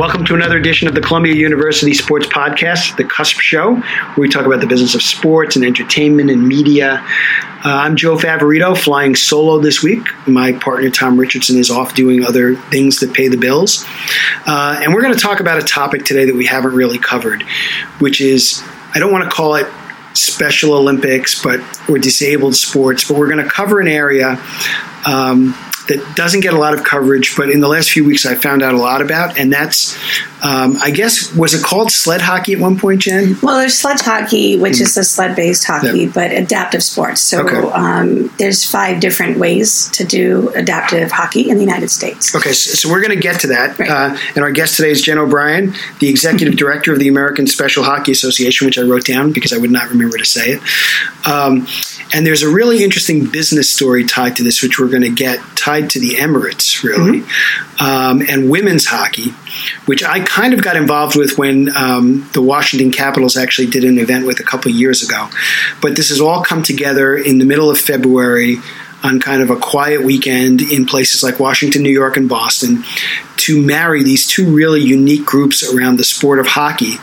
Welcome to another edition of the Columbia University Sports Podcast, The Cusp Show, where we talk about the business of sports and entertainment and media. Uh, I'm Joe Favorito, flying solo this week. My partner Tom Richardson is off doing other things that pay the bills. Uh, and we're going to talk about a topic today that we haven't really covered, which is I don't want to call it Special Olympics, but or disabled sports, but we're going to cover an area. Um, that doesn't get a lot of coverage, but in the last few weeks I found out a lot about, and that's, um, I guess, was it called sled hockey at one point, Jen? Well, there's sledge hockey, which mm. is a sled based hockey, yeah. but adaptive sports. So okay. um, there's five different ways to do adaptive hockey in the United States. Okay, so, so we're going to get to that. Right. Uh, and our guest today is Jen O'Brien, the executive director of the American Special Hockey Association, which I wrote down because I would not remember to say it. Um, and there's a really interesting business story tied to this, which we're going to get tied to the Emirates, really, mm-hmm. um, and women's hockey, which I kind of got involved with when um, the Washington Capitals actually did an event with a couple years ago. But this has all come together in the middle of February on kind of a quiet weekend in places like Washington, New York, and Boston to marry these two really unique groups around the sport of hockey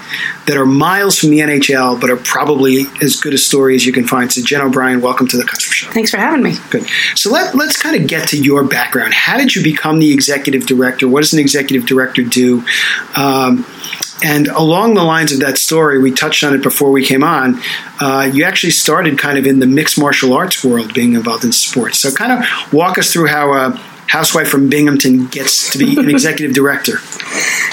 that are miles from the NHL but are probably as good a story as you can find. So, Jen O'Brien, welcome to the Cusp Show. Thanks for having me. Good. So, let, let's kind of get to your background. How did you become the executive director? What does an executive director do? Um, and along the lines of that story, we touched on it before we came on. Uh, you actually started kind of in the mixed martial arts world, being involved in sports. So, kind of walk us through how a housewife from Binghamton gets to be an executive director.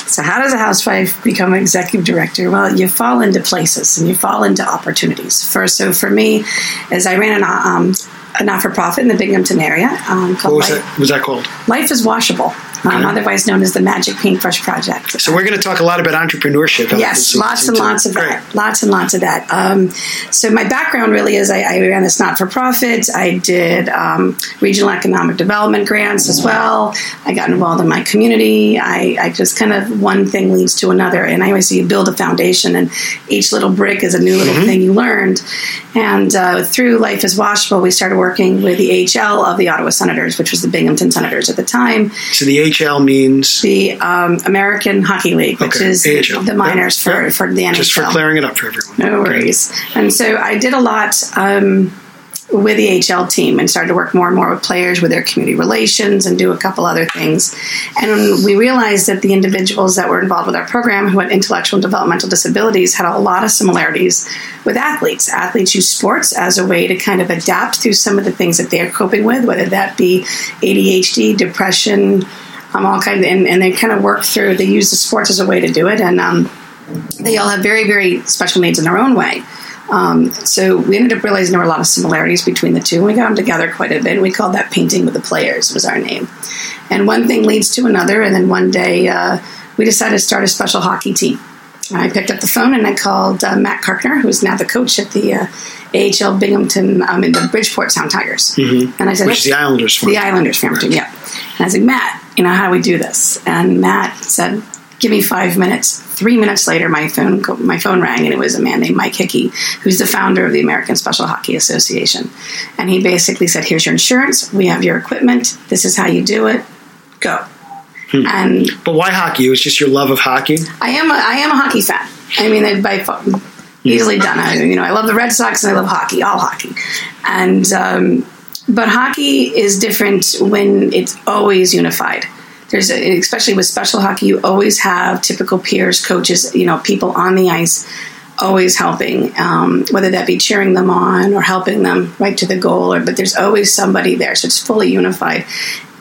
So, how does a housewife become an executive director? Well, you fall into places and you fall into opportunities. First, so for me, as I ran an, um, a not for profit in the Binghamton area um, called what was, Life, that, was that called? Life is Washable um, otherwise known as the Magic Paintbrush Project. So we're going to talk a lot about entrepreneurship. Yes, lots and lots of that. Lots and lots of that. Um, so my background really is I, I ran this not-for-profit. I did um, regional economic development grants as well. I got involved in my community. I, I, just kind of one thing leads to another, and I always say you build a foundation, and each little brick is a new little mm-hmm. thing you learned. And uh, through Life is Washable, we started working with the AHL of the Ottawa Senators, which was the Binghamton Senators at the time. So the AHL means the um, American Hockey League, which okay. is AHL. the minors for, for the NHL. Just for clearing it up for everyone. No worries. Okay. And so I did a lot. Um, with the HL team and started to work more and more with players with their community relations and do a couple other things. And we realized that the individuals that were involved with our program who had intellectual and developmental disabilities had a lot of similarities with athletes. Athletes use sports as a way to kind of adapt through some of the things that they're coping with, whether that be ADHD, depression, um, all kind of, and, and, they kind of work through. They use the sports as a way to do it, and um, they all have very, very special needs in their own way. Um, so we ended up realizing there were a lot of similarities between the two. And we got them together quite a bit. And we called that painting with the players was our name. And one thing leads to another. And then one day uh, we decided to start a special hockey team. And I picked up the phone and I called uh, Matt Carkner, who's now the coach at the uh, AHL Binghamton um, in the Bridgeport Sound Tigers. Mm-hmm. And I said, "Which is the Islanders The Islanders right. yeah." And I said, "Matt, you know how do we do this?" And Matt said, "Give me five minutes." Three minutes later, my phone my phone rang, and it was a man named Mike Hickey, who's the founder of the American Special Hockey Association. And he basically said, "Here's your insurance. We have your equipment. This is how you do it. Go." Hmm. And but why hockey? It was just your love of hockey. I am a, I am a hockey fan. I mean, by easily done. I, you know, I love the Red Sox and I love hockey, all hockey, and um, but hockey is different when it's always unified. There's a, especially with special hockey, you always have typical peers, coaches, you know, people on the ice always helping, um, whether that be cheering them on or helping them right to the goal, or but there's always somebody there, so it's fully unified.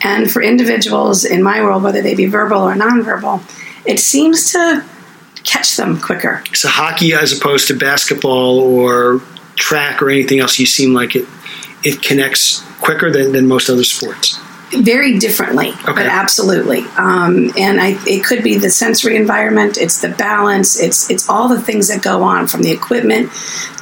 And for individuals in my world, whether they be verbal or nonverbal, it seems to catch them quicker. So hockey, as opposed to basketball or track or anything else, you seem like it it connects quicker than, than most other sports. Very differently, okay. but absolutely. Um, and I, it could be the sensory environment. It's the balance. It's it's all the things that go on from the equipment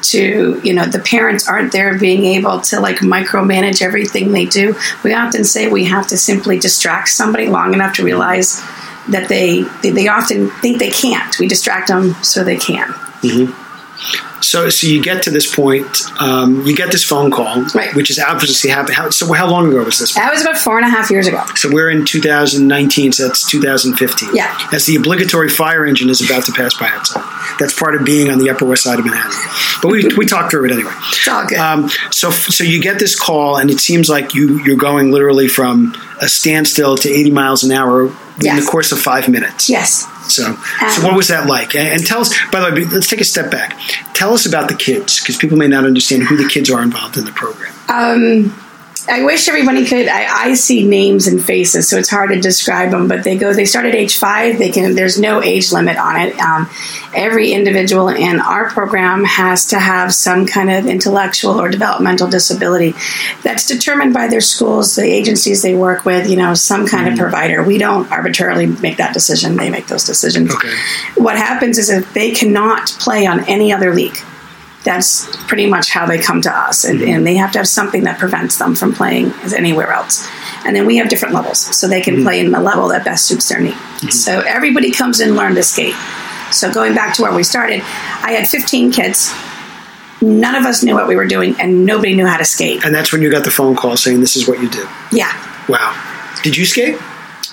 to you know the parents aren't there being able to like micromanage everything they do. We often say we have to simply distract somebody long enough to realize that they they often think they can't. We distract them so they can. Mm-hmm. So, so you get to this point, um, you get this phone call, Right. which is obviously happening. How, so, how long ago was this? That was about four and a half years ago. So, we're in 2019, so that's 2015. Yeah. As the obligatory fire engine is about to pass by outside. That's part of being on the Upper West Side of Manhattan. But we, we talked through it anyway. It's all good. Um, so, so you get this call, and it seems like you you're going literally from a standstill to 80 miles an hour in Yes. the course of five minutes. yes. So, so what was that like? And, and tell us. By the way, let's take a step back. Tell us about the kids, because people may not understand who the kids are involved in the program. Um, I wish everybody could. I, I see names and faces, so it's hard to describe them. But they go. They start at age five. They can. There's no age limit on it. Um, every individual in our program has to have some kind of intellectual or developmental disability that's determined by their schools, the agencies they work with. You know, some kind of provider. We don't arbitrarily make that decision. They make those decisions. Okay. What happens is if they cannot play on any other league that's pretty much how they come to us. And, mm-hmm. and they have to have something that prevents them from playing anywhere else. And then we have different levels so they can mm-hmm. play in the level that best suits their need. Mm-hmm. So everybody comes in and learn to skate so going back to where we started i had 15 kids. None of us knew what we were doing and nobody knew how to skate. And that's when you got the phone call saying this is what you do. yeah. Wow. Did you skate?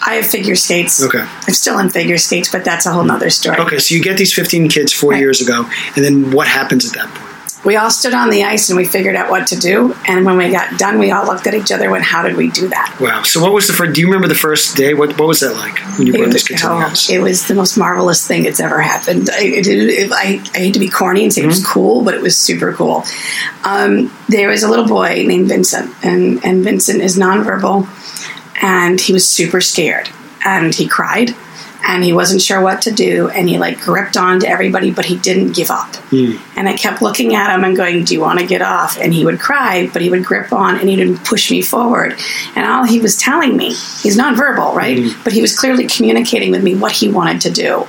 I have figure skates Okay. i'm still in figure skates but that's a whole nother story Okay, so you get these 15 kids four Right. years ago, and then what happens at that point? we all stood on the ice and we figured out what to do and when we got done we all looked at each other and went how did we do that Wow. So what was the first? Do you remember the first day? What What was that like when you brought these kids the it was the most marvelous thing that's ever happened. I, it, it, I, I hate to be corny and say it was Mm-hmm. cool, but it was super cool. Um, there was a little boy named Vincent, and, and Vincent is nonverbal, and he was super scared, and he cried, and he wasn't sure what to do, and he like gripped on to everybody, but he didn't give up. Hmm. And I kept looking at him and going, "Do you want to get off?" And he would cry, but he would grip on and he would push me forward. And all he was telling me, he's nonverbal, right? Hmm. But he was clearly communicating with me what he wanted to do.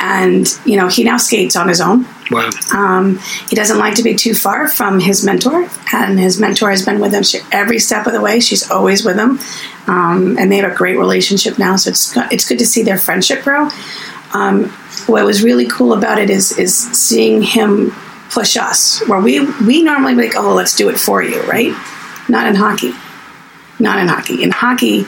And you know, he now skates on his own. Wow. Um, he doesn't like to be too far from his mentor, and his mentor has been with him every step of the way. She's always with him, um, and they have a great relationship now. So it's it's good to see their friendship grow. Um, what was really cool about it is is seeing him push us, where we we normally like, oh, let's do it for you, right? Not in hockey. Not in hockey. In hockey,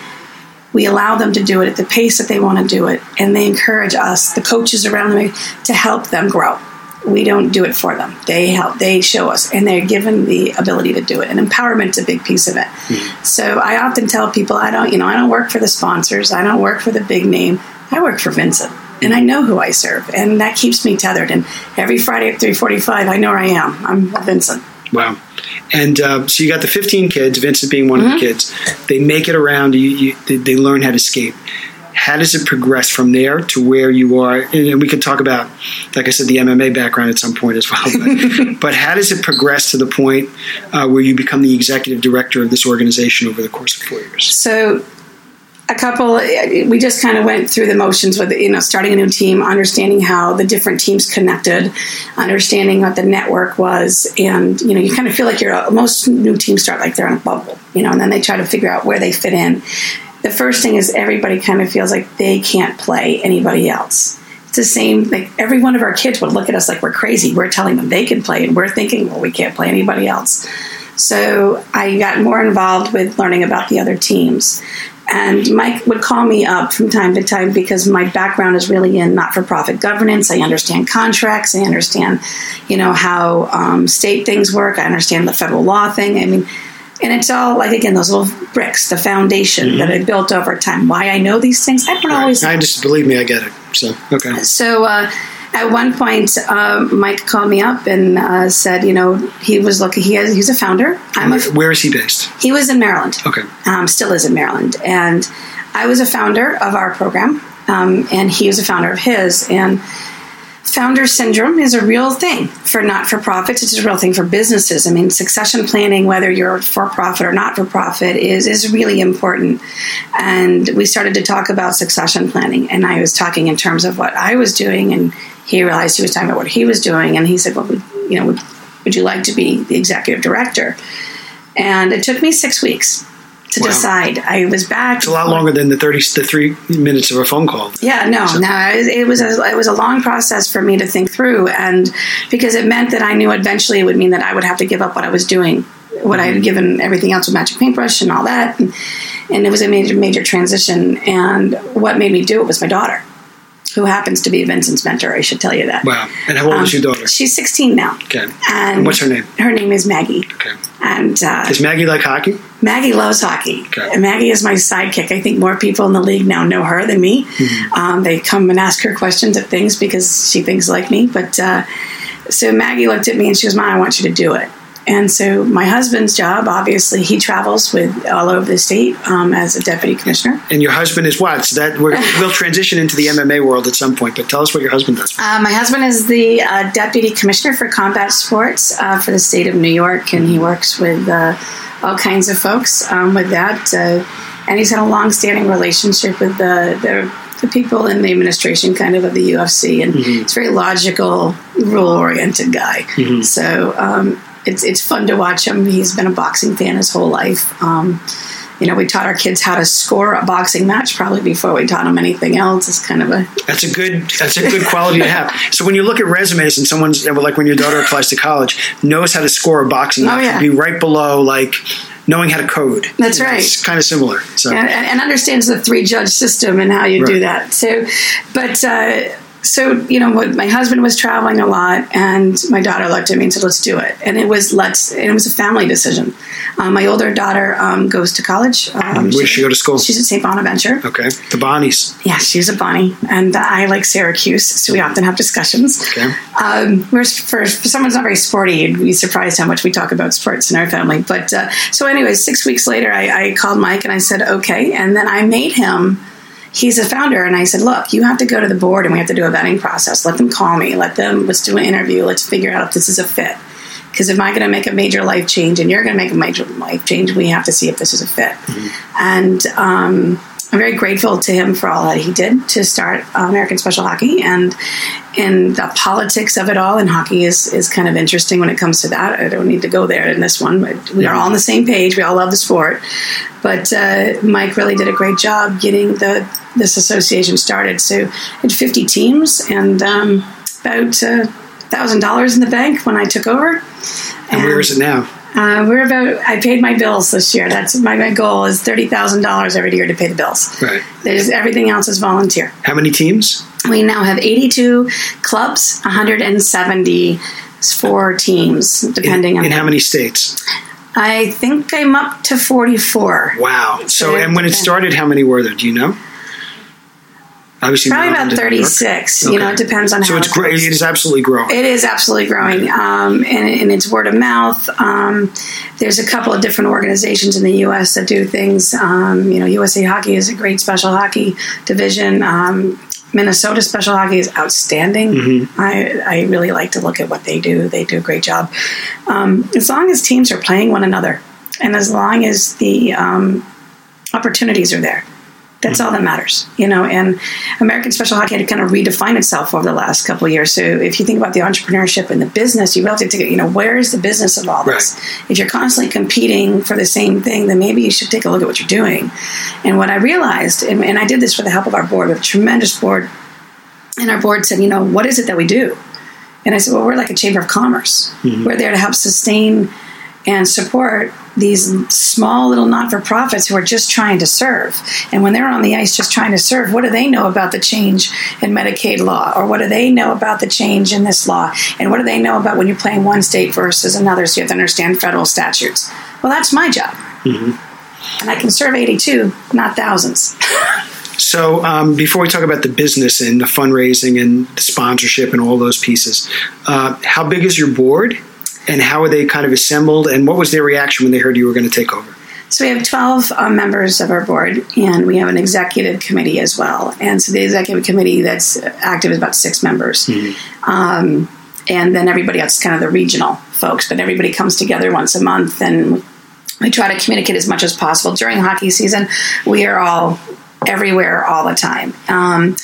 we allow them to do it at the pace that they want to do it, and they encourage us, the coaches around them, to help them grow. We don't do it for them. They help. They show us, and they're given the ability to do it. And empowerment's a big piece of it. So I often tell people, I don't, you know, I don't work for the sponsors. I don't work for the big name. I work for Vincent, and I know who I serve, and that keeps me tethered. And every Friday at three forty-five, I know where I am. I'm Vincent. Wow. And uh, so you got the 15 kids, Vincent being one Mm-hmm. of the kids. They make it around. You, you, they, they learn how to skate. How does it progress from there to where you are? And we could talk about, like I said, the MMA background at some point as well. But, but how does it progress to the point uh, where you become the executive director of this organization over the course of four years? So, a couple, we just kind of went through the motions with, you know, starting a new team, understanding how the different teams connected, understanding what the network was, and you know, you kind of feel like you're. Most new teams start like they're in a bubble, you know, and then they try to figure out where they fit in. The first thing is everybody kind of feels like they can't play anybody else. It's the same. Like every one of our kids would look at us like we're crazy. We're telling them they can play, and we're thinking, well, we can't play anybody else. So I got more involved with learning about the other teams. And Mike would call me up from time to time because my background is really in not-for-profit governance. I understand contracts. I understand, you know, how um, state things work. I understand the federal law thing. I mean, and it's all like again those little bricks, the foundation that I built over time. Why I know these things, I don't always I just believe me, I get it. So okay, so uh, at one point, um, Mike called me up and uh, said, you know, he was looking. He has, he's a founder. I'm a, where, where is he based? he was in Maryland. Okay, Um, still is in Maryland, and I was a founder of our program, um, and he was a founder of his. And founder syndrome is a real thing for not for profits. It's a real thing for businesses. I mean, succession planning, whether you're for profit or not for profit, is is really important. And we started to talk about succession planning, and I was talking in terms of what I was doing, and he realized he was talking about what he was doing, and he said, "Well, would, you know, would, would you like to be the executive director?" And it took me six weeks to Wow. decide. I was back. It's a lot longer than the thirty, the three minutes of a phone call. Yeah, no, no. It, it was a it was a long process for me to think through, and because it meant that I knew eventually it would mean that I would have to give up what I was doing, what I had given everything else with Magic Paintbrush and all that, and, and it was a major major transition. And what made me do it was my daughter, who happens to be Vincent's mentor. I should tell you that. Wow. And how old is your daughter? She's 16 now. Okay. And, And what's her name? Her name is Maggie. Okay. And uh, Does Maggie like hockey? Maggie loves hockey. Okay. Maggie is my sidekick. I think more people in the league now know her than me. Mm-hmm. Um, they come and ask her questions of things because she thinks like me. But uh, so Maggie looked at me and she goes, "Mom, I want you to do it." And so my husband's job, obviously, he travels with all over the state um, as a deputy commissioner. And your husband is what? So that we're, we'll transition into the MMA world at some point. But tell us what your husband does. Uh, my husband is the uh, deputy commissioner for combat sports uh, for the state of New York, and he works with uh, all kinds of folks um, with that. Uh, and he's had a long-standing relationship with the, the the people in the administration, kind of of the UFC, and he's a very logical, rule-oriented guy. So um, it's it's fun to watch him. He's been a boxing fan his whole life. Um, you know, we taught our kids how to score a boxing match probably before we taught them anything else. It's kind of a That's a good. That's a good quality to have. So when you look at resumes and someone's like when your daughter applies to college, knows how to score a boxing Oh, match, yeah. be right below like knowing how to code. That's right. It's kind of similar. So and, and understands the three judge system and how you do that. So, but uh, so you know, my husband was traveling a lot, and my daughter looked at me and said, "Let's do it." And it was let's. And it was a family decision. Um, my older daughter um, goes to college. Um, where does she go to school? She's at St. Bonaventure. Okay, the Bonnies. Yeah, she's a Bonnie, and I like Syracuse, so we often have discussions. Okay. Um, we're for, for someone who's not very sporty, you'd be surprised how much we talk about sports in our family. But uh, so, anyway, six weeks later, I, I called Mike and I said, "Okay," and then I made him. He's a founder, and I said, "Look, you have to go to the board, and we have to do a vetting process. Let them call me. Let them. Let's do an interview. Let's figure out if this is a fit. Because if I'm going to make a major life change, and you're going to make a major life change, we have to see if this is a fit." And um, I'm very grateful to him for all that he did to start uh, American Special Hockey and and the politics of it all. And hockey is is kind of interesting when it comes to that. I don't need to go there in this one, but we are all on the same page. We all love the sport. But uh, Mike really did a great job getting the this association started. So had 50 teams and um, about uh, thousand dollars in the bank when I took over. And where is it now? Uh, we're about. I paid my bills this year. That's my, my goal is thirty thousand dollars every year to pay the bills. Right. There's everything else is volunteer. How many teams? We now have eighty-two clubs, one hundred and seventy-four teams, depending in, on in how many states? I think I'm up to forty-four. Wow. So, So and when it started, how many were there? Do you know? Obviously, Probably Maryland about and New York. thirty-six. You know, it depends on So how it's great. It is absolutely growing. It is absolutely growing, um, and, and it's word of mouth. Um, there's a couple of different organizations in the U.S. that do things. Um, you know, USA Hockey is a great special hockey division. Um, Minnesota Special Hockey is outstanding. I, I really like to look at what they do. They do a great job. Um, as long as teams are playing one another, and as long as the um, opportunities are there. That's all that matters, you know. And American Special Hockey had to kind of redefine itself over the last couple of years. So if you think about the entrepreneurship and the business, you really have to take, you know, where is the business of all this? If you're constantly competing for the same thing, then maybe you should take a look at what you're doing. And what I realized, and, and I did this with the help of our board, we have a tremendous board, and our board said, you know, what is it that we do? And I said, well, we're like a chamber of commerce. Mm-hmm. We're there to help sustain and support these small little not for profits who are just trying to serve. And when they're on the ice just trying to serve, what do they know about the change in Medicaid law? Or what do they know about the change in this law? And what do they know about when you're playing one state versus another? So you have to understand federal statutes. Well, that's my job. And I can serve 82, not thousands. So, um, before we talk about the business and the fundraising and the sponsorship and all those pieces, uh, how big is your board, and how are they kind of assembled, and what was their reaction when they heard you were going to take over? So we have 12 uh, members of our board, and we have an executive committee as well. And so the executive committee that's active is about six members. Um, and then everybody else is kind of the regional folks, but everybody comes together once a month and we try to communicate as much as possible. During hockey season, we are all everywhere all the time. Um,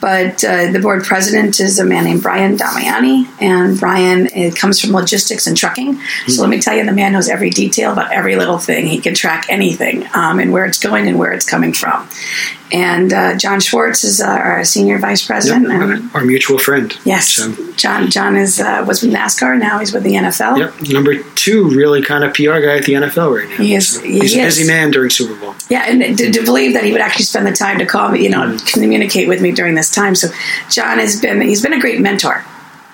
but uh, the board president is a man named Brian Damiani, and Brian it comes from logistics and trucking. Mm-hmm. So let me tell you, the man knows every detail about every little thing. He can track anything um, and where it's going and where it's coming from. And uh, John Schwartz is uh, our senior vice president, yep, and, our mutual friend. Yes, so. John. John is uh, was with NASCAR. Now he's with the NFL. Yep, number two, really kind of PR guy at the NFL right now. He is. So he he's is. a busy man during Super Bowl. Yeah, and to, to, believe that he would actually spend the time to call me, you know, mm-hmm. communicate with me during this time. So John has been he's been a great mentor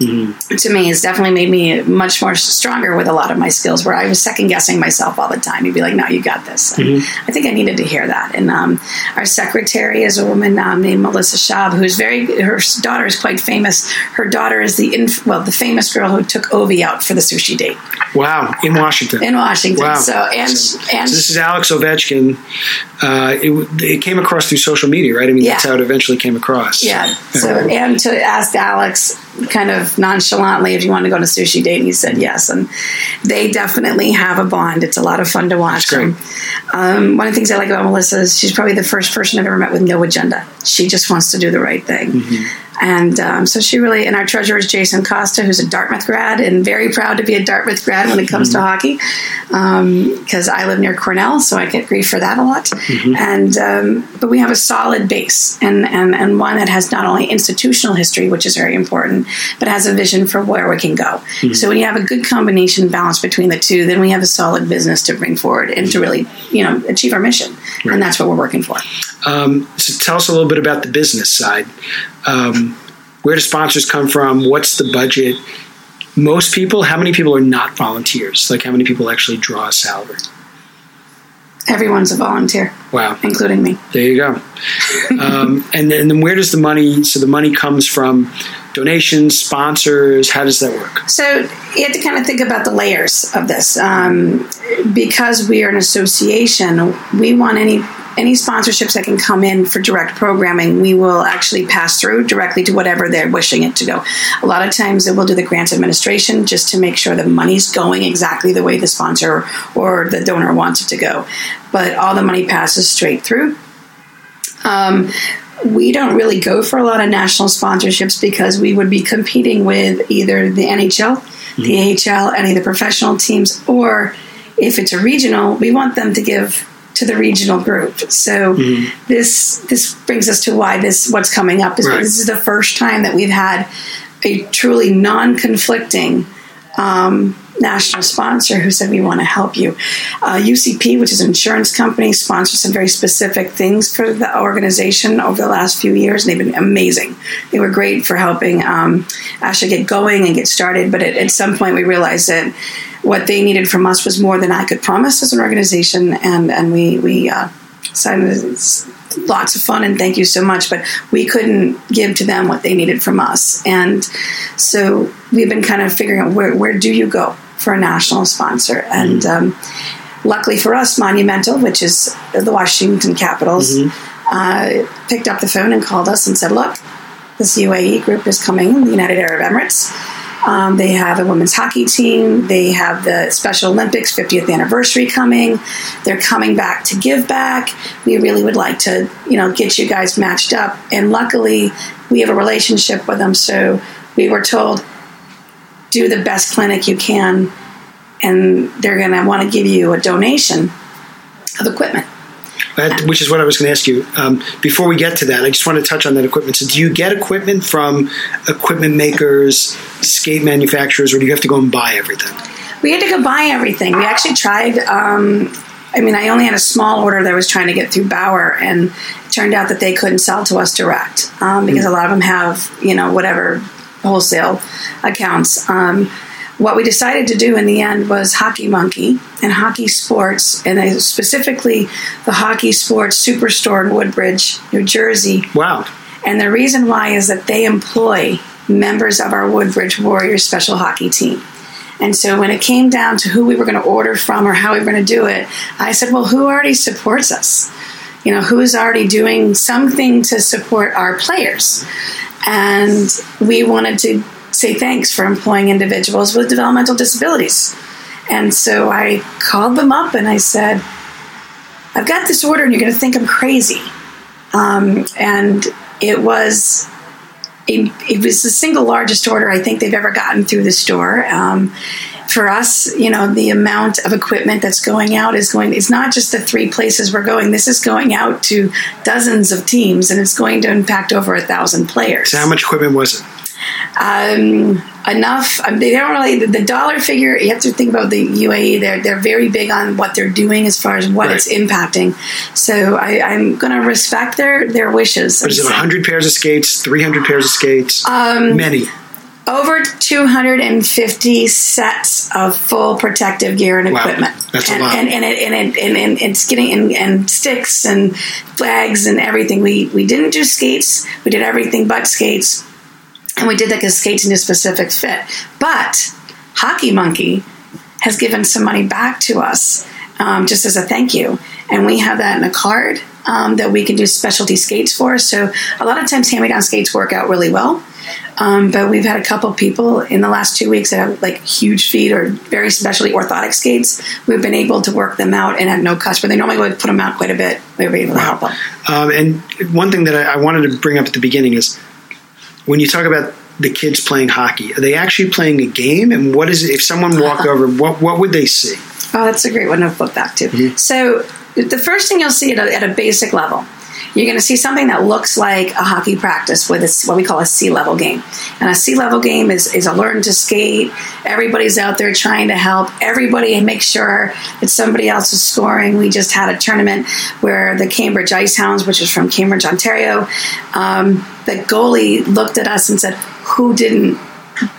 mm-hmm. to me has definitely made me much more stronger with a lot of my skills where I was second guessing myself all the time. He'd be like, no, you got this. Mm-hmm. I think I needed to hear that. And um, our secretary is a woman um, named Melissa Schaab, who's very, her daughter is quite famous. Her daughter is the, inf- well, the famous girl who took Ovi out for the sushi date. Wow. In Washington. In Washington. Wow. So, and, so, and so this is Alex Ovechkin. Uh, it, it, came across through social media, right? I mean, yeah. that's how it eventually came across. Yeah. So, and to ask Alex kind of nonchalantly if you want to go on a sushi date, and he said yes. And they definitely have a bond. It's a lot of fun to watch. Um, one of the things I like about Melissa is she's probably the first person I've ever met with no agenda. She just wants to do the right thing. Mm-hmm. And um, so she really, and our treasurer is Jason Costa, who's a Dartmouth grad and very proud to be a Dartmouth grad when it comes mm-hmm. to hockey. Because um, I live near Cornell, so I get grief for that a lot. Mm-hmm. And um, but we have a solid base and, and and one that has not only institutional history, which is very important, but has a vision for where we can go. Mm-hmm. So when you have a good combination balance between the two, then we have a solid business to bring forward and to really you know achieve our mission. Right. And that's what we're working for. Um, so tell us a little bit about the business side. Um, where do sponsors come from? What's the budget? Most people, how many people are not volunteers? Like, how many people actually draw a salary? Everyone's a volunteer. Wow. Including me. There you go. um, and, then, and then where does the money, so the money comes from donations, sponsors? How does that work? So you have to kind of think about the layers of this. Um, because we are an association, we want any any sponsorships that can come in for direct programming, we will actually pass through directly to whatever they're wishing it to go. A lot of times it will do the grant administration just to make sure the money's going exactly the way the sponsor or the donor wants it to go. But all the money passes straight through. Um, we don't really go for a lot of national sponsorships because we would be competing with either the NHL, mm-hmm. the AHL, any of the professional teams, or if it's a regional, we want them to give to the regional group. So mm-hmm. this this brings us to why this what's coming up is right. this is the first time that we've had a truly non-conflicting um, national sponsor who said we want to help you. Uh, UCP, which is an insurance company, sponsors some very specific things for the organization over the last few years, and they've been amazing. They were great for helping um, actually get going and get started. But at, at some point, we realized that what they needed from us was more than I could promise as an organization, and and we we uh, signed lots of fun and thank you so much, but we couldn't give to them what they needed from us, and so we've been kind of figuring out where where do you go for a national sponsor, and um, luckily for us, Monumental, which is the Washington Capitals. Mm-hmm. Uh, picked up the phone and called us and said, "Look, this UAE group is coming, the United Arab Emirates. Um, they have a women's hockey team. They have the Special Olympics 50th anniversary coming. They're coming back to give back. We really would like to, you know, get you guys matched up. And luckily, we have a relationship with them. So we were told, do the best clinic you can, and they're going to want to give you a donation of equipment which is what I was going to ask you. Um, before we get to that, I just want to touch on that equipment. So, do you get equipment from equipment makers, skate manufacturers, or do you have to go and buy everything? We had to go buy everything. We actually tried. Um, I mean, I only had a small order that I was trying to get through Bauer, and it turned out that they couldn't sell to us direct um, because mm. a lot of them have, you know, whatever wholesale accounts. Um, what we decided to do in the end was Hockey Monkey and Hockey Sports, and specifically the Hockey Sports Superstore in Woodbridge, New Jersey. Wow. And the reason why is that they employ members of our Woodbridge Warriors special hockey team. And so when it came down to who we were going to order from or how we were going to do it, I said, well, who already supports us? You know, who is already doing something to support our players? And we wanted to say thanks for employing individuals with developmental disabilities. And so I called them up and I said, I've got this order and you're going to think I'm crazy. um, and it was it, was the single largest order I think they've ever gotten through the store. Um, for us, you know, the amount of equipment that's going out is going, it's not just the three places we're going. This is going out to dozens of teams and it's going to impact over a thousand players. So, how much equipment was it? Um, enough. Um, they don't really the dollar figure. You have to think about the UAE. They're they're very big on what they're doing as far as what right. it's impacting. So I, am going to respect their their wishes. It hundred pairs of skates? Three hundred pairs of skates? Um, Many. Over 250 sets of full protective gear and wow. equipment. That's and, a lot. And, and, it, and, it, and, and it's getting and, and sticks and flags and everything. We we didn't do skates. We did everything but skates and we did that because skates in a specific fit. But Hockey Monkey has given some money back to us um, just as a thank you, and we have that in a card um, that we can do specialty skates for. So a lot of times, hand-me-down skates work out really well. Um, but we've had a couple people in the last two weeks that have like huge feet or very specially orthotic skates. We've been able to work them out and at no cost, but they normally would put them out quite a bit. We were able to wow. help them. Um, and one thing that I, I wanted to bring up at the beginning is when you talk about the kids playing hockey, are they actually playing a game? And what is it, if someone walked over, what what would they see? Oh, that's a great one to flip back to. Mm-hmm. So the first thing you'll see at a, at a basic level you're going to see something that looks like a hockey practice with a, what we call a C level game. And a C level game is, is a learn to skate. Everybody's out there trying to help everybody make sure that somebody else is scoring. We just had a tournament where the Cambridge Ice Hounds, which is from Cambridge, Ontario, um, the goalie looked at us and said, Who didn't?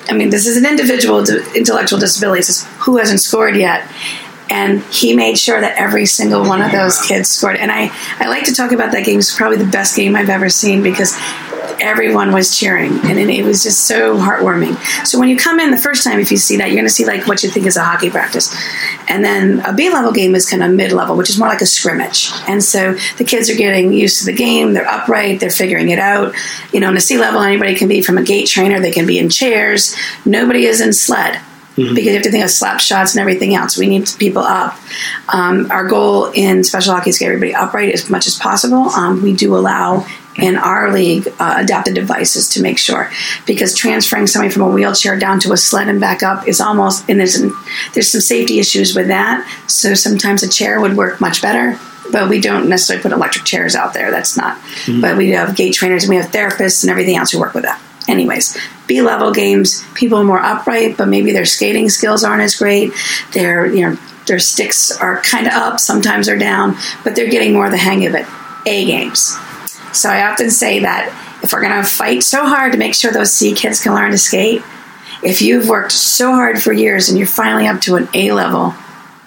I mean, this is an individual intellectual disability. Says, Who hasn't scored yet? And he made sure that every single one of those kids scored. And I, I like to talk about that game. It's probably the best game I've ever seen because everyone was cheering and it was just so heartwarming. So when you come in the first time, if you see that, you're going to see like what you think is a hockey practice. And then a B level game is kind of mid level, which is more like a scrimmage. And so the kids are getting used to the game. They're upright. They're figuring it out. You know, in a C level, anybody can be from a gait trainer. They can be in chairs. Nobody is in sled mm-hmm. because you have to think of slap shots and everything else. We need people up. Um, our goal in special hockey is to get everybody upright as much as possible. Um, we do allow in our league uh, adapted devices to make sure because transferring somebody from a wheelchair down to a sled and back up is almost and there's there's some safety issues with that so sometimes a chair would work much better but we don't necessarily put electric chairs out there that's not mm-hmm. but we have gait trainers and we have therapists and everything else who work with that anyways B level games, people are more upright, but maybe their skating skills aren't as great. Their you know their sticks are kind of up, sometimes they're down, but they're getting more the hang of it. A games. So I often say that if we're going to fight so hard to make sure those C kids can learn to skate, if you've worked so hard for years and you're finally up to an A level,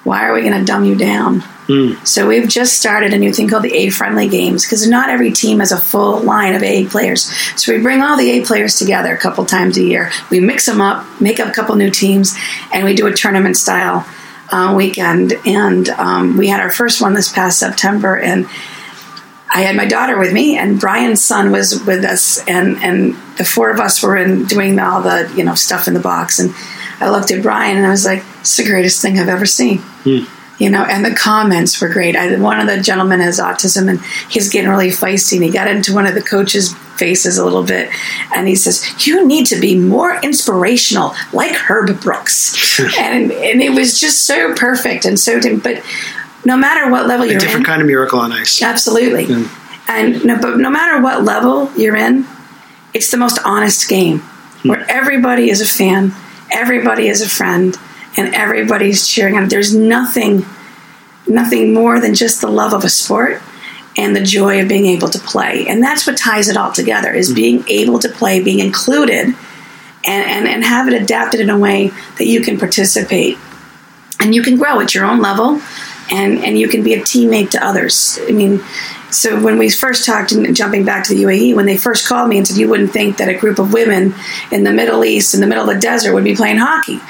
why are we going to dumb you down? Mm. So we've just started a new thing called the A friendly games because not every team has a full line of A players. So we bring all the A players together a couple times a year. We mix them up, make up a couple new teams, and we do a tournament style uh, weekend. And um, we had our first one this past September, and I had my daughter with me, and Brian's son was with us, and and the four of us were in doing all the you know stuff in the box, and I looked at Brian and I was like, "It's the greatest thing I've ever seen." Mm you know, and the comments were great. I, one of the gentlemen has autism and he's getting really feisty and he got into one of the coaches' faces a little bit and he says, You need to be more inspirational, like Herb Brooks. and, and it was just so perfect and so, but no matter what level you're a different in, kind of miracle on ice. Absolutely. Yeah. And no, but no matter what level you're in, it's the most honest game hmm. where everybody is a fan, everybody is a friend and everybody's cheering on. There's nothing, nothing more than just the love of a sport and the joy of being able to play. And that's what ties it all together is mm-hmm. being able to play, being included, and, and, and have it adapted in a way that you can participate. And you can grow at your own level and, and you can be a teammate to others. I mean, so when we first talked, and jumping back to the UAE, when they first called me and said you wouldn't think that a group of women in the Middle East, in the middle of the desert, would be playing hockey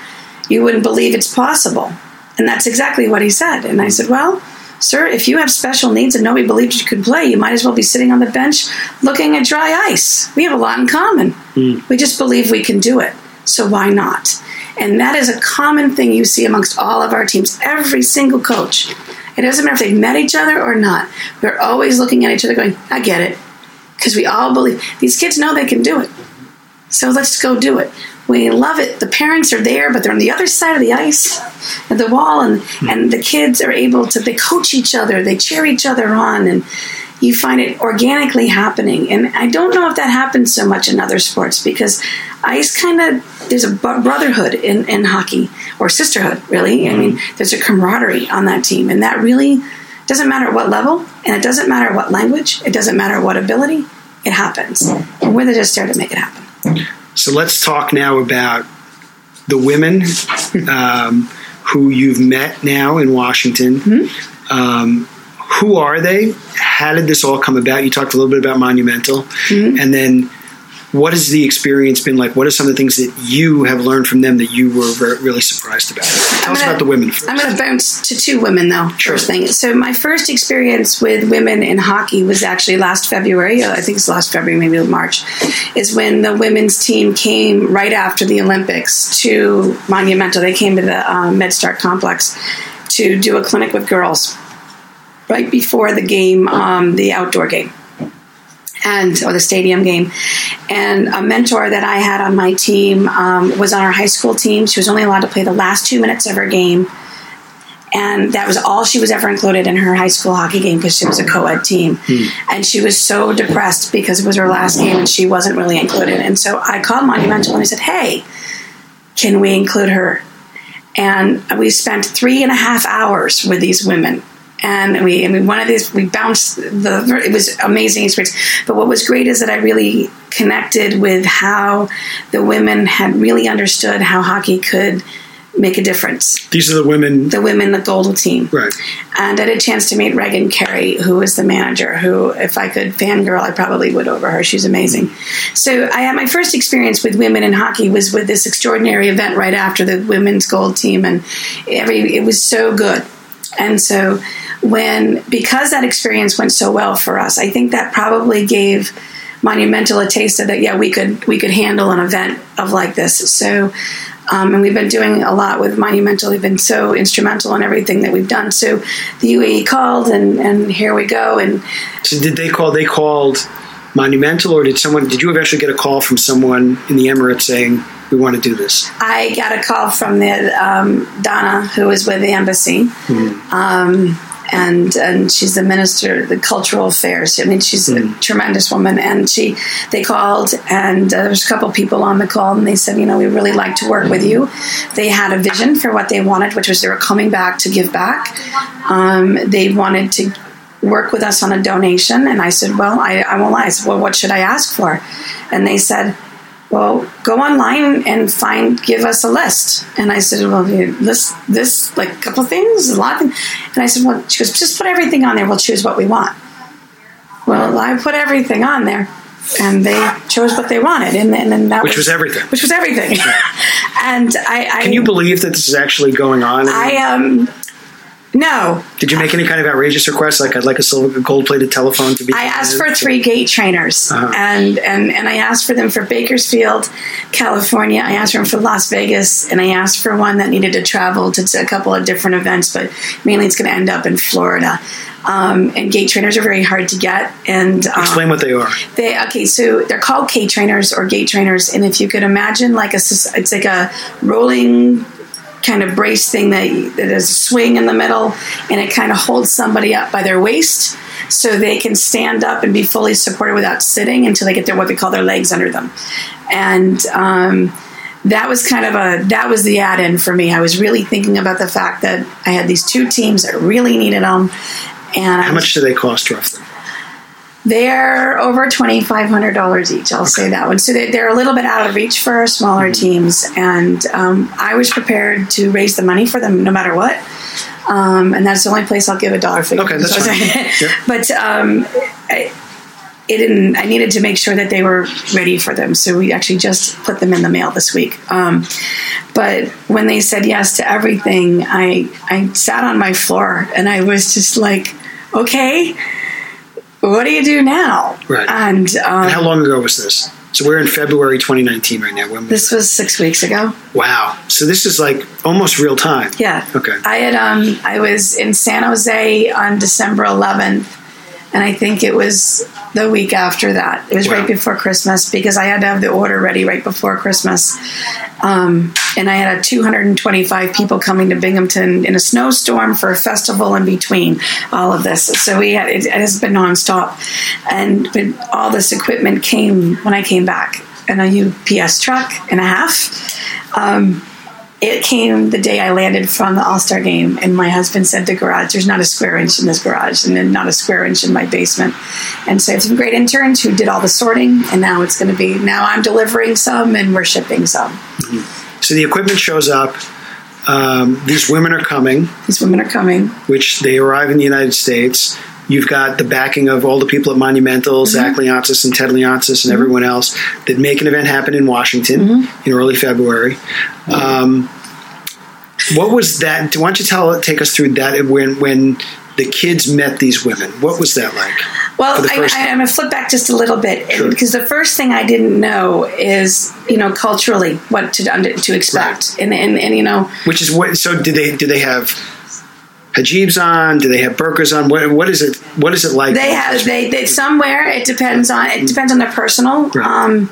you wouldn't believe it's possible. And that's exactly what he said. And I said, Well, sir, if you have special needs and nobody believes you could play, you might as well be sitting on the bench looking at dry ice. We have a lot in common. Mm. We just believe we can do it. So why not? And that is a common thing you see amongst all of our teams. Every single coach, It doesn't matter if they've met each other or not. We're always looking at each other going, I get it. Because we all believe these kids know they can do it. So let's go do it. We love it. The parents are there, but they're on the other side of the ice at the wall, and, hmm. and the kids are able to, they coach each other, they cheer each other on, and you find it organically happening. And I don't know if that happens so much in other sports because ice kind of, there's a brotherhood in, in hockey, or sisterhood, really. I hmm. mean, there's a camaraderie on that team, and that really doesn't matter what level, and it doesn't matter what language, it doesn't matter what ability, it happens. And we're just there to make it happen. Hmm. So let's talk now about the women um, who you've met now in Washington. Mm-hmm. Um, who are they? How did this all come about? You talked a little bit about Monumental, mm-hmm. and then what has the experience been like? What are some of the things that you have learned from them that you were very, really surprised about? Tell I'm us gonna, about the women first. I'm going to bounce to two women though. Sure. First thing. So my first experience with women in hockey was actually last February. I think it's last February, maybe March, is when the women's team came right after the Olympics to Monumental. They came to the um, MedStar complex to do a clinic with girls right before the game, um, the outdoor game and or the stadium game. And a mentor that I had on my team um, was on our high school team. She was only allowed to play the last two minutes of her game. And that was all she was ever included in her high school hockey game because she was a co ed team. Hmm. And she was so depressed because it was her last game and she wasn't really included. And so I called Monumental and I said, Hey, can we include her? And we spent three and a half hours with these women and we, I mean, one of these, we bounced the, it was amazing experience. But what was great is that I really connected with how the women had really understood how hockey could make a difference. These are the women. The women, the Gold team. Right. And I had a chance to meet Reagan Carey, who was the manager, who, if I could fangirl, I probably would over her. She's amazing. So I had my first experience with women in hockey was with this extraordinary event right after the women's gold team. And every, it was so good. And so when because that experience went so well for us, I think that probably gave Monumental a taste of that. Yeah, we could we could handle an event of like this. So. Um, and we've been doing a lot with Monumental. They've been so instrumental in everything that we've done. So the UAE called, and, and here we go. And so did they call? They called Monumental, or did someone? Did you eventually get a call from someone in the Emirates saying we want to do this? I got a call from the um, Donna, who was with the embassy. Mm-hmm. Um, and and she's the minister, of the cultural affairs. I mean, she's mm. a hmm. tremendous woman. And she, they called, and uh, there was a couple people on the call, and they said, you know, we really like to work with you. They had a vision for what they wanted, which was they were coming back to give back. Um, they wanted to work with us on a donation, and I said, well, I, I won't lie. I said, well, what should I ask for? And they said, well, go online and find, give us a list. And I said, well, list this, like a couple things, a lot of things. And I said, well, she goes, just put everything on there. We'll choose what we want. Well, I put everything on there, and they chose what they wanted, and, and, and that which was, was, everything. Which was everything. and I, I, can you believe that this is actually going on? I um, no. Did you make any kind of outrageous request, like I'd like a silver gold plated telephone to be? I asked for three gait trainers, uh-huh. and, and and I asked for them for Bakersfield, California. I asked for them for Las Vegas, and I asked for one that needed to travel to, a couple of different events, but mainly it's going to end up in Florida. Um, and gait trainers are very hard to get. And um, explain what they are. They okay, so they're called K trainers or gait trainers, and if you could imagine, like a it's like a rolling kind of brace thing that, that is a swing in the middle and it kind of holds somebody up by their waist so they can stand up and be fully supported without sitting until they get their what they call their legs under them. And um, that was kind of a that was the add-in for me. I was really thinking about the fact that i had these two teams that really needed them and how was, much do they cost roughly they're over twenty five hundred dollars each. I'll say that one. So they're a little bit out of reach for our smaller mm-hmm. teams, and um, I was prepared to raise the money for them no matter what. Um, and that's the only place I'll give a dollar figure. Okay, that's fine. But um, I, it didn't. I needed to make sure that they were ready for them, so we actually just put them in the mail this week. Um, but when they said yes to everything, I I sat on my floor and I was just like, okay what do you do now? Right. And, um, and how long ago was this? So we're in February 2019 right now. When this was six weeks ago. Wow. So this is like almost real time. Yeah. Okay. I had um I was in San Jose on December 11th, and I think it was the week after that. It was Wow. right before Christmas because I had to have the order ready right before Christmas. Um, and I had a 225 people coming to Binghamton in a snowstorm for a festival in between all of this. So we had it, it has been nonstop, and but all this equipment came when I came back in a UPS truck and a half. Um, it came the day I landed from the All Star game, and my husband said the garage, there's not a square inch in this garage, and then not a square inch in my basement. And so I have some great interns who did all the sorting, and now it's going to be, now I'm delivering some and we're shipping some. So the equipment shows up. Um, these women are coming, These women are coming. which they arrive in the United States. You've got the backing of all the people at Monumental, Zach Leonsis and Ted Leonsis and everyone else that make an event happen in Washington in early February. Um, what was that? Why don't you tell take us through that when when the kids met these women? What was that like? Well, I, I, I'm going to flip back just a little bit Sure. because the first thing I didn't know is, you know, culturally what to um, to expect, and, and and you know, Which is what? So did they? Do they have hijabs on? Do they have burqas on? What, what is it? What is it like? They have they, they somewhere. It depends on it depends on their personal Right. um,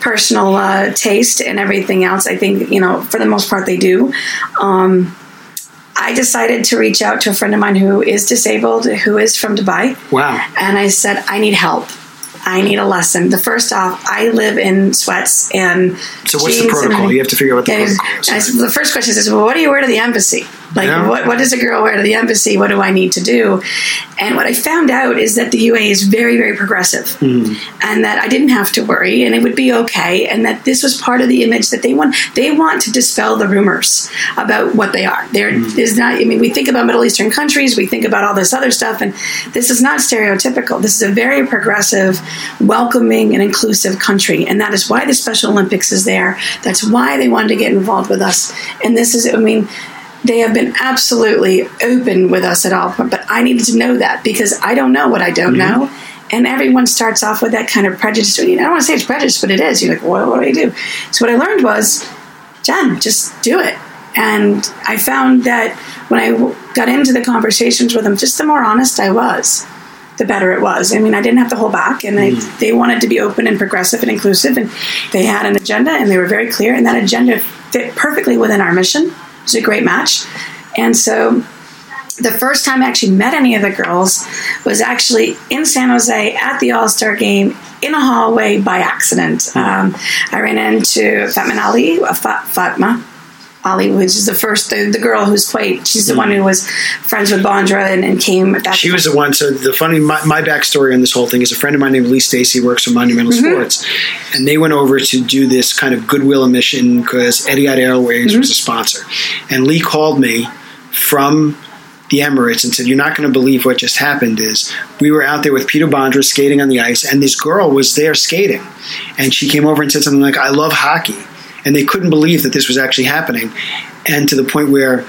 personal uh, taste and everything else. I think you know for the most part they do. Um, I decided to reach out to a friend of mine who is disabled, who is from Dubai, Wow. and I said I need help. I need a lesson. The first off, I live in sweats and So what's the protocol? and- You have to figure out what the protocol is. The first question is, well, what do you wear to the embassy? Like, Yeah. what, what does a girl wear to the embassy? What do I need to do? And what I found out is that the UA is very, very progressive, Hmm. and that I didn't have to worry, and it would be okay, and that this was part of the image that they want. They want to dispel the rumors about what they are. There Hmm. is not. I mean, we think about Middle Eastern countries, we think about all this other stuff, and this is not stereotypical. This is a very progressive, welcoming, and inclusive country, and that is why the Special Olympics is there. That's why they wanted to get involved with us, and this is. I mean they have been absolutely open with us at all but i needed to know that because i don't know what i don't mm-hmm. know. And everyone starts off with that kind of prejudice. I don't want to say it's prejudice but it is. You're like what, what do i do? So what i learned was jen just do it. And i found that when I got into the conversations with them just the more honest i was the better it was. I mean, I didn't have to hold back, and I, mm-hmm. they wanted to be open and progressive and inclusive, and they had an agenda, and they were very clear, and that agenda fit perfectly within our mission. It was a great match, and so the first time I actually met any of the girls was actually in San Jose at the All Star game in a hallway by accident. Um, I ran into Fatma Ali, uh, Fatma Ali, which is the first, the, the girl who's quite, she's the one mm-hmm. who was friends with Bondra and, and came back. She was the one. So the funny, my, my backstory on this whole thing is a friend of mine named Lee Stacy works for Monumental mm-hmm. Sports, and they went over to do this kind of goodwill mission because Etihad Airways mm-hmm. was a sponsor, and Lee called me from the Emirates and said, "You're not going to believe what just happened. Is we were out there with Peter Bondra skating on the ice, and this girl was there skating, and she came over and said something like, "I love hockey," and they couldn't believe that this was actually happening, and to the point where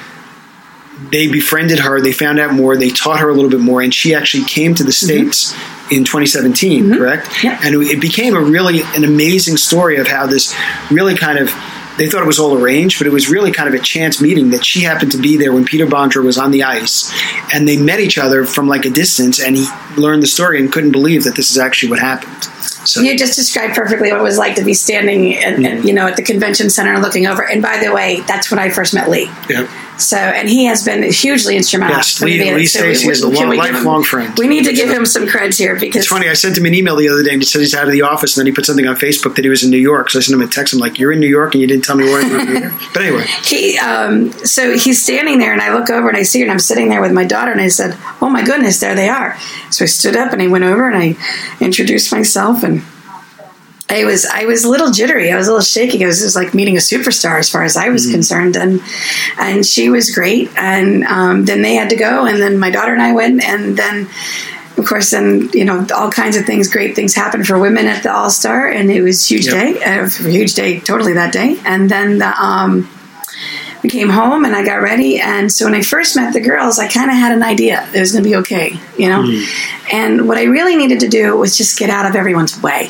they befriended her. They found out more. They taught her a little bit more, and she actually came to the mm-hmm. states in 2017. Mm-hmm. Correct? Yeah. And it became a really an amazing story of how this really kind of. They thought it was all arranged, but it was really kind of a chance meeting that she happened to be there when Peter Bondra was on the ice, and they met each other from like a distance, and he learned the story and couldn't believe that this is actually what happened. So You just described perfectly what it was like to be standing, at, at, mm. you know, at the convention center looking over. And by the way, that's when I first met Lee. yeah. So, and he has been hugely instrumental. Yes, Lee- me. Lee So we- Stacy is a long- give him- lifelong friend. We need to give him some creds here because It's funny. I sent him an email the other day and he said he's out of the office, and then he put something on Facebook that he was in New York. So I sent him a text. I'm like, "You're in New York, and you didn't tell me where you were." here." But anyway, he, um, so he's standing there, and I look over and I see her, and I'm sitting there with my daughter, and I said, "Oh my goodness, there they are." So I stood up and I went over and I introduced myself and. I was I was a little jittery. I was a little shaky. It was just like meeting a superstar as far as I was concerned, and and she was great. And um, then they had to go, and then my daughter and I went, and then of course, then you know all kinds of things, great things happened for women at the All Star, and it was a huge Yep. day, a huge day, totally that day. And then the, um, we came home, and I got ready. And so when I first met the girls, I kind of had an idea it was going to be okay, you know. And what I really needed to do was just get out of everyone's way.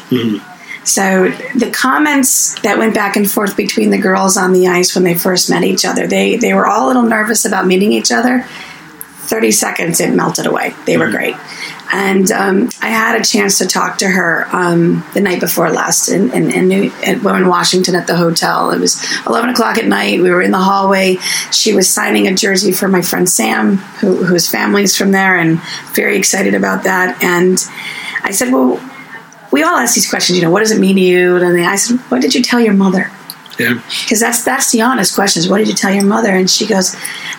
So the comments that went back and forth between the girls on the ice when they first met each other, they they were all a little nervous about meeting each other. 30 seconds, it melted away. They were great. And um, I had a chance to talk to her um, the night before last in, in, in, New, in Washington at the hotel. It was 11 o'clock at night. We were in the hallway. She was signing a jersey for my friend Sam, who, whose family's from there, and very excited about that. And I said, Well, we all ask these questions, you know, what does it mean to you? And I said, What did you tell your mother? Yeah. Because that's that's the honest questions. What did you tell your mother? And she goes,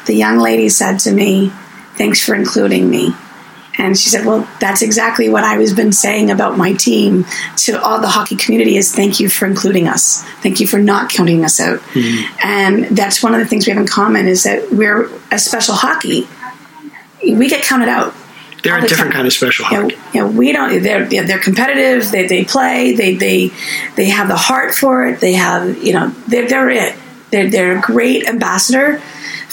the young lady said to me, "Thanks for including me." And she said, "Well, that's exactly what I was been saying about my team to all the hockey community is thank you for including us. Thank you for not counting us out." Mm-hmm. And that's one of the things we have in common is that we're a special hockey. We get counted out. They're a different time. kind of special hockey. Yeah, know, we don't. They're they're competitive. They, they play. They they they have the heart for it. They have you know they're they're it. They're they're a great ambassador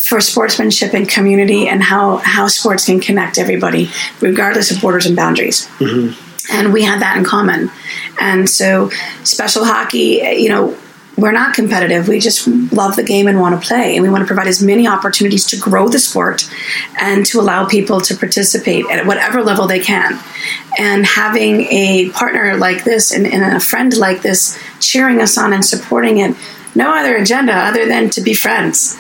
for sportsmanship and community and how, how sports can connect everybody, regardless of borders and boundaries. Mm-hmm. And we had that in common. And so, special hockey, you know, we're not competitive. We just love the game and want to play. And we want to provide as many opportunities to grow the sport and to allow people to participate at whatever level they can. And having a partner like this and, and a friend like this cheering us on and supporting it, no other agenda other than to be friends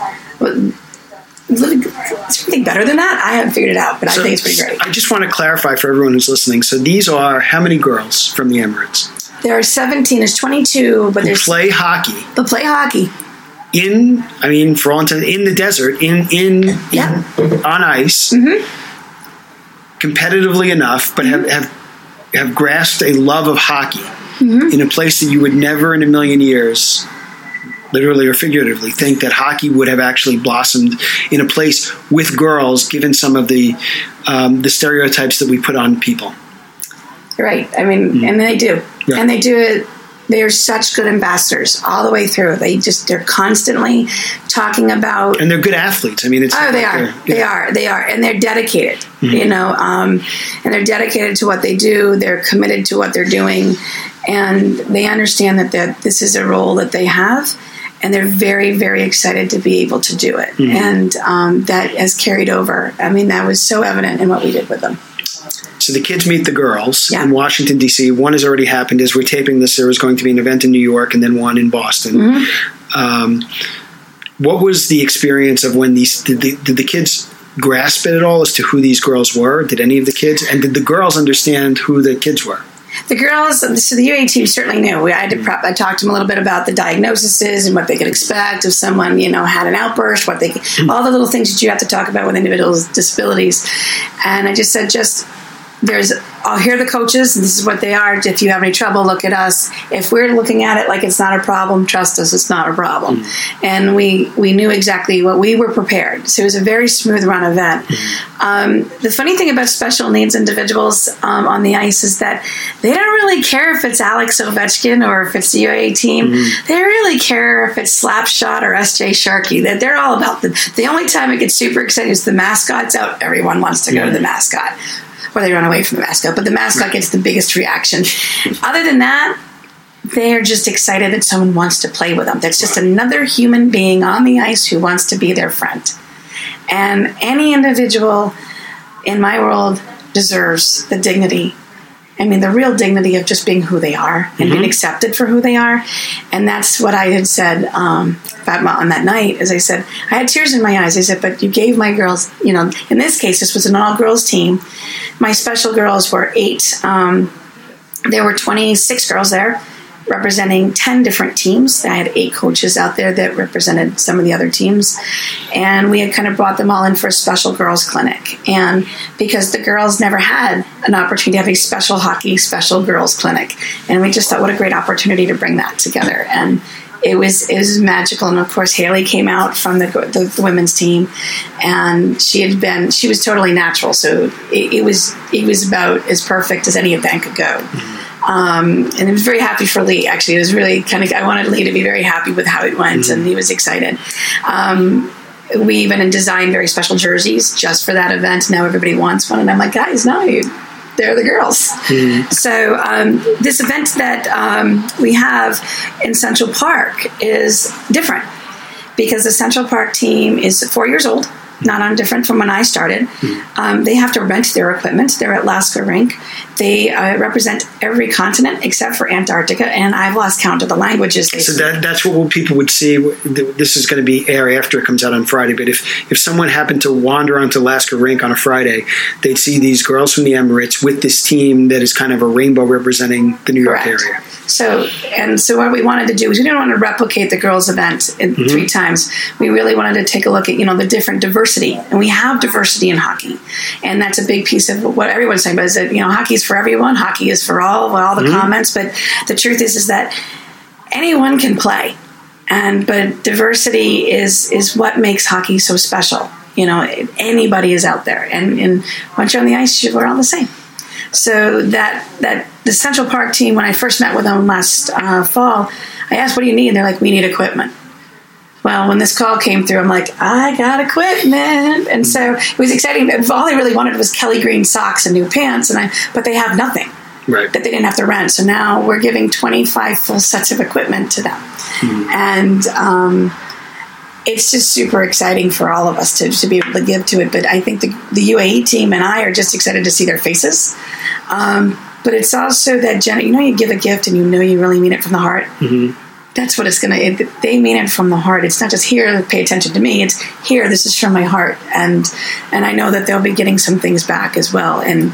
something better than that? I haven't figured it out, but so, I think it's pretty great. I just want to clarify for everyone who's listening. So these are how many girls from the Emirates? There are 17. There's 22, but they play hockey. They play hockey in. I mean, for all intents, in the desert, in in, yeah. in on ice, mm-hmm. competitively enough, but mm-hmm. have have have grasped a love of hockey mm-hmm. in a place that you would never in a million years literally or figuratively, think that hockey would have actually blossomed in a place with girls, given some of the um, the stereotypes that we put on people. Right. I mean, mm-hmm. and they do, yeah. and they do it. They're such good ambassadors all the way through. They just they're constantly talking about, and they're good athletes. I mean, it's oh, they are, yeah. they are, they are, and they're dedicated. Mm-hmm. You know, um, and they're dedicated to what they do. They're committed to what they're doing, and they understand that that this is a role that they have and they're very very excited to be able to do it mm-hmm. and um, that has carried over i mean that was so evident in what we did with them so the kids meet the girls yeah. in Washington D.C. One has already happened. As we're taping this, there was going to be an event in New York and then one in Boston. Mm-hmm. Um, what was the experience of when these did the, did the kids grasp it at all as to who these girls were? Did any of the kids and did the girls understand who the kids were? the girls, so the UA team certainly knew. I had to prep, I talked to them a little bit about the diagnoses and what they could expect if someone, you know, had an outburst, what they, all the little things that you have to talk about with individuals' disabilities. And I just said, just there's I'll hear the coaches. This is what they are. If you have any trouble, look at us. If we're looking at it like it's not a problem, trust us, it's not a problem. Mm-hmm. And we we knew exactly what we were prepared. So it was a very smooth run event. Mm-hmm. Um, the funny thing about special needs individuals um, on the ice is that they don't really care if it's Alex Ovechkin or if it's the UA team. Mm-hmm. They really care if it's Slapshot or SJ Sharkie. That they're all about the. The only time it gets super exciting is the mascot's out. Everyone wants to go to the mascot or they run away from the mascot. But the mascot gets the biggest reaction. Other than that, they are just excited that someone wants to play with them. That's just another human being on the ice who wants to be their friend. And any individual in my world deserves the dignity. I mean, the real dignity of just being who they are and mm-hmm. being accepted for who they are. And that's what I had said um, on that night. As I said, I had tears in my eyes. I said, but you gave my girls, you know, in this case, this was an all girls team my special girls were eight. Um, there were 26 girls there representing 10 different teams. I had eight coaches out there that represented some of the other teams. And we had kind of brought them all in for a special girls clinic. And because the girls never had an opportunity to have a special hockey, special girls clinic. And we just thought, what a great opportunity to bring that together. And it was it was magical. And of course, Haley came out from the, the, the women's team, and she had been she was totally natural. So it, it, was it was about as perfect as any event could go. Um, and I was very happy for Lee. Actually, it was really kind of I wanted Lee to be very happy with how it went, mm-hmm. and he was excited. Um, we even designed very special jerseys just for that event. Now everybody wants one, and I'm like, guys, no, you they're the girls. Mm. So um, this event that um, we have in Central Park is different because the Central Park team is four years old not on different from when I started. Um, they have to rent their equipment. They're at Lasker Rink. They uh, represent every continent except for Antarctica, and I've lost count of the languages they so. That, that's what people would see. This is going to be air after it comes out on Friday. But if, if someone happened to wander onto Lasker Rink on a Friday, they'd see these girls from the Emirates with this team that is kind of a rainbow representing the New York area. So, and so what we wanted to do is we didn't want to replicate the girls' event in mm-hmm. three times. We really wanted to take a look at you know the different diversity, and we have diversity in hockey, and that's a big piece of what everyone's saying. But is that you know hockey is for everyone, hockey is for all, all the mm-hmm. comments. But the truth is, is that anyone can play, and but diversity is is what makes hockey so special. You know, anybody is out there, and, and once you're on the ice, we're all the same. So that that the Central Park team, when I first met with them last uh, fall, I asked, "What do you need?" And they're like, "We need equipment." Well, when this call came through, I'm like, I got equipment, and so it was exciting. All they really wanted was Kelly Green socks and new pants, and I, but they have nothing right. that they didn't have to rent. So now we're giving 25 full sets of equipment to them, mm-hmm. and um, it's just super exciting for all of us to, to be able to give to it. But I think the, the UAE team and I are just excited to see their faces. Um, but it's also that, Jenna, you know, you give a gift and you know you really mean it from the heart. Mm-hmm. That's what it's going to, they mean it from the heart. It's not just here, pay attention to me. It's here, this is from my heart. And, and I know that they'll be getting some things back as well. And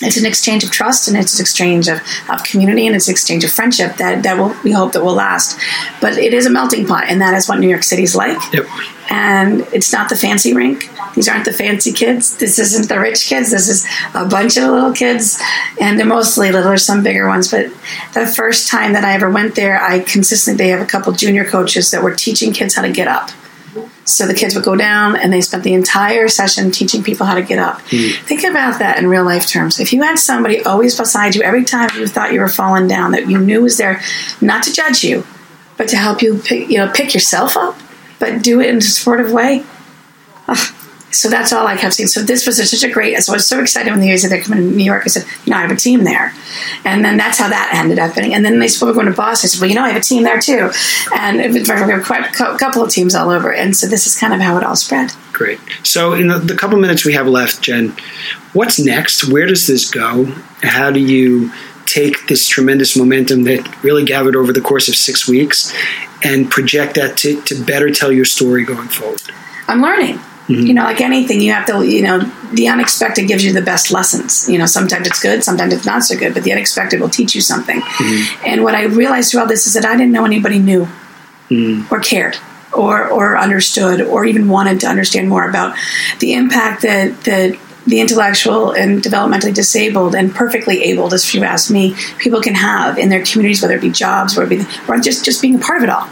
it's an exchange of trust and it's an exchange of, of community and it's an exchange of friendship that, that will, we hope that will last. But it is a melting pot, and that is what New York City's like. Yep. And it's not the fancy rink. These aren't the fancy kids. This isn't the rich kids. This is a bunch of little kids, and they're mostly little. There's some bigger ones, but the first time that I ever went there, I consistently they have a couple junior coaches that were teaching kids how to get up so the kids would go down and they spent the entire session teaching people how to get up. Mm. Think about that in real life terms. If you had somebody always beside you every time you thought you were falling down that you knew was there not to judge you, but to help you pick, you know, pick yourself up, but do it in a supportive way. So that's all I kept seeing. So this was such a great. So I was so excited when the UAs they're coming to New York. I said, you know, I have a team there, and then that's how that ended up. And then they spoke going to Boston. I said, well, you know, I have a team there too, and it was quite a couple of teams all over. And so this is kind of how it all spread. Great. So in the, the couple minutes we have left, Jen, what's next? Where does this go? How do you take this tremendous momentum that really gathered over the course of six weeks and project that to, to better tell your story going forward? I'm learning. Mm-hmm. You know, like anything, you have to, you know, the unexpected gives you the best lessons. You know, sometimes it's good, sometimes it's not so good, but the unexpected will teach you something. Mm-hmm. And what I realized throughout this is that I didn't know anybody knew mm-hmm. or cared or, or understood or even wanted to understand more about the impact that, that the intellectual and developmentally disabled and perfectly able, as you ask me, people can have in their communities, whether it be jobs or, be, or just, just being a part of it all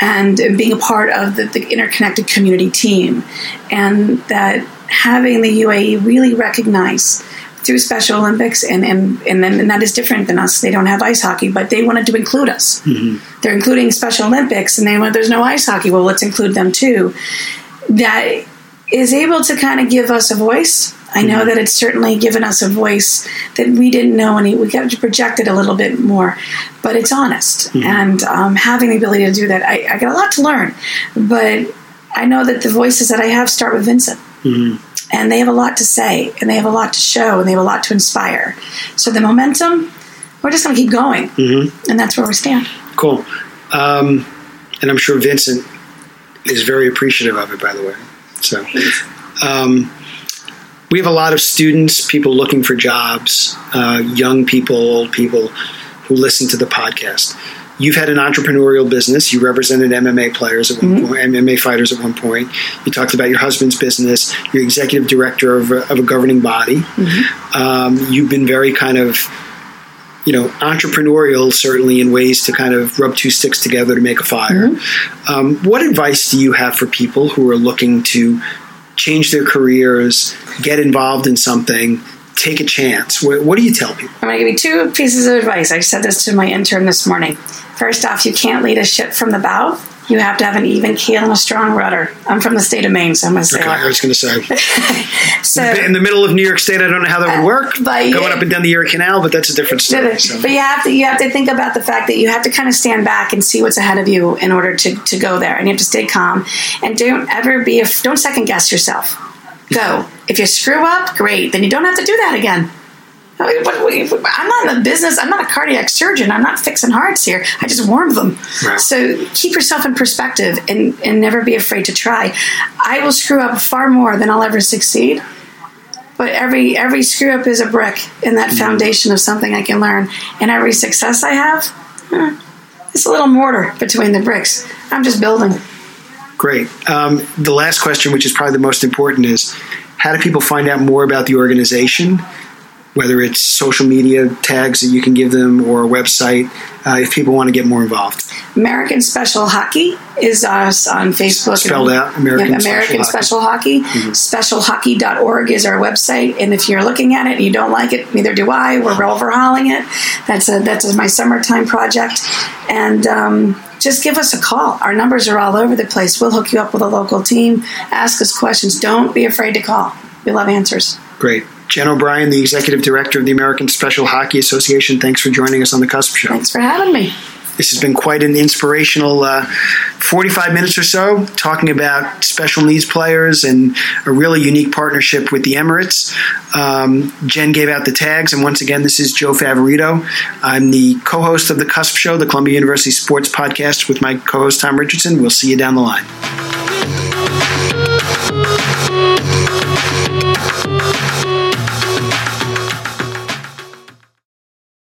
and being a part of the, the interconnected community team, and that having the UAE really recognize through Special Olympics, and and and, then, and that is different than us. They don't have ice hockey, but they wanted to include us. Mm-hmm. They're including Special Olympics, and they want there's no ice hockey. Well, let's include them too. That is able to kind of give us a voice. I know mm-hmm. that it's certainly given us a voice that we didn't know any. We got to project it a little bit more, but it's honest. Mm-hmm. And um, having the ability to do that, I, I, got a lot to learn. But I know that the voices that I have start with Vincent. Mm-hmm. And they have a lot to say, and they have a lot to show, and they have a lot to inspire. So the momentum, we're just going to keep going. Mm-hmm. And that's where we stand. Cool. Um, and I'm sure Vincent is very appreciative of it, by the way. So, um, we have a lot of students, people looking for jobs, uh, young people, old people who listen to the podcast. You've had an entrepreneurial business. You represented MMA players at one mm-hmm. point, MMA fighters at one point. You talked about your husband's business. You're executive director of a, of a governing body. Mm-hmm. Um, you've been very kind of you know, entrepreneurial certainly in ways to kind of rub two sticks together to make a fire. Mm-hmm. Um, what advice do you have for people who are looking to change their careers, get involved in something, take a chance? What, what do you tell people? I'm going to give you two pieces of advice. I said this to my intern this morning. First off, you can't lead a ship from the bow you have to have an even keel and a strong rudder. I'm from the state of Maine, so I'm going to say Okay, I was going to say. so. In the middle of New York State, I don't know how that would uh, work. But Going up and down the Erie Canal, but that's a different story. So. But you have to you have to think about the fact that you have to kind of stand back and see what's ahead of you in order to, to go there, and you have to stay calm and don't ever be a, don't second guess yourself. Go. If you screw up, great. Then you don't have to do that again. I mean, what- what- I'm not in the business. I'm not a cardiac surgeon. I'm not fixing hearts here. I just warm them. Right. So keep yourself in perspective and, and never be afraid to try. I will screw up far more than I'll ever succeed. But every every screw up is a brick in that foundation of something I can learn. And every success I have, eh, it's a little mortar between the bricks. I'm just building. Great. Um, the last question, which is probably the most important, is how do people find out more about the organization? Whether it's social media tags that you can give them or a website, uh, if people want to get more involved. American Special Hockey is us on Facebook. Spelled out, American Yeah, Special American Hockey. Special Hockey. Specialhockey.org is our website, and if you're looking at it and you don't like it, neither do I. We're overhauling it. That's a that's my summertime project, and um, just give us a call. Our numbers are all over the place. We'll hook you up with a local team. Ask us questions. Don't be afraid to call. We love answers. Great. Jen O'Brien, the Executive Director of the American Special Hockey Association, thanks for joining us on the Cusp Show. Thanks for having me. This has been quite an inspirational uh, 45 minutes or so talking about special needs players and a really unique partnership with the Emirates. Um, Jen gave out the tags, and once again, this is Joe Favorito. I'm the co host of The Cusp Show, the Columbia University Sports Podcast, with my co host Tom Richardson. We'll see you down the line.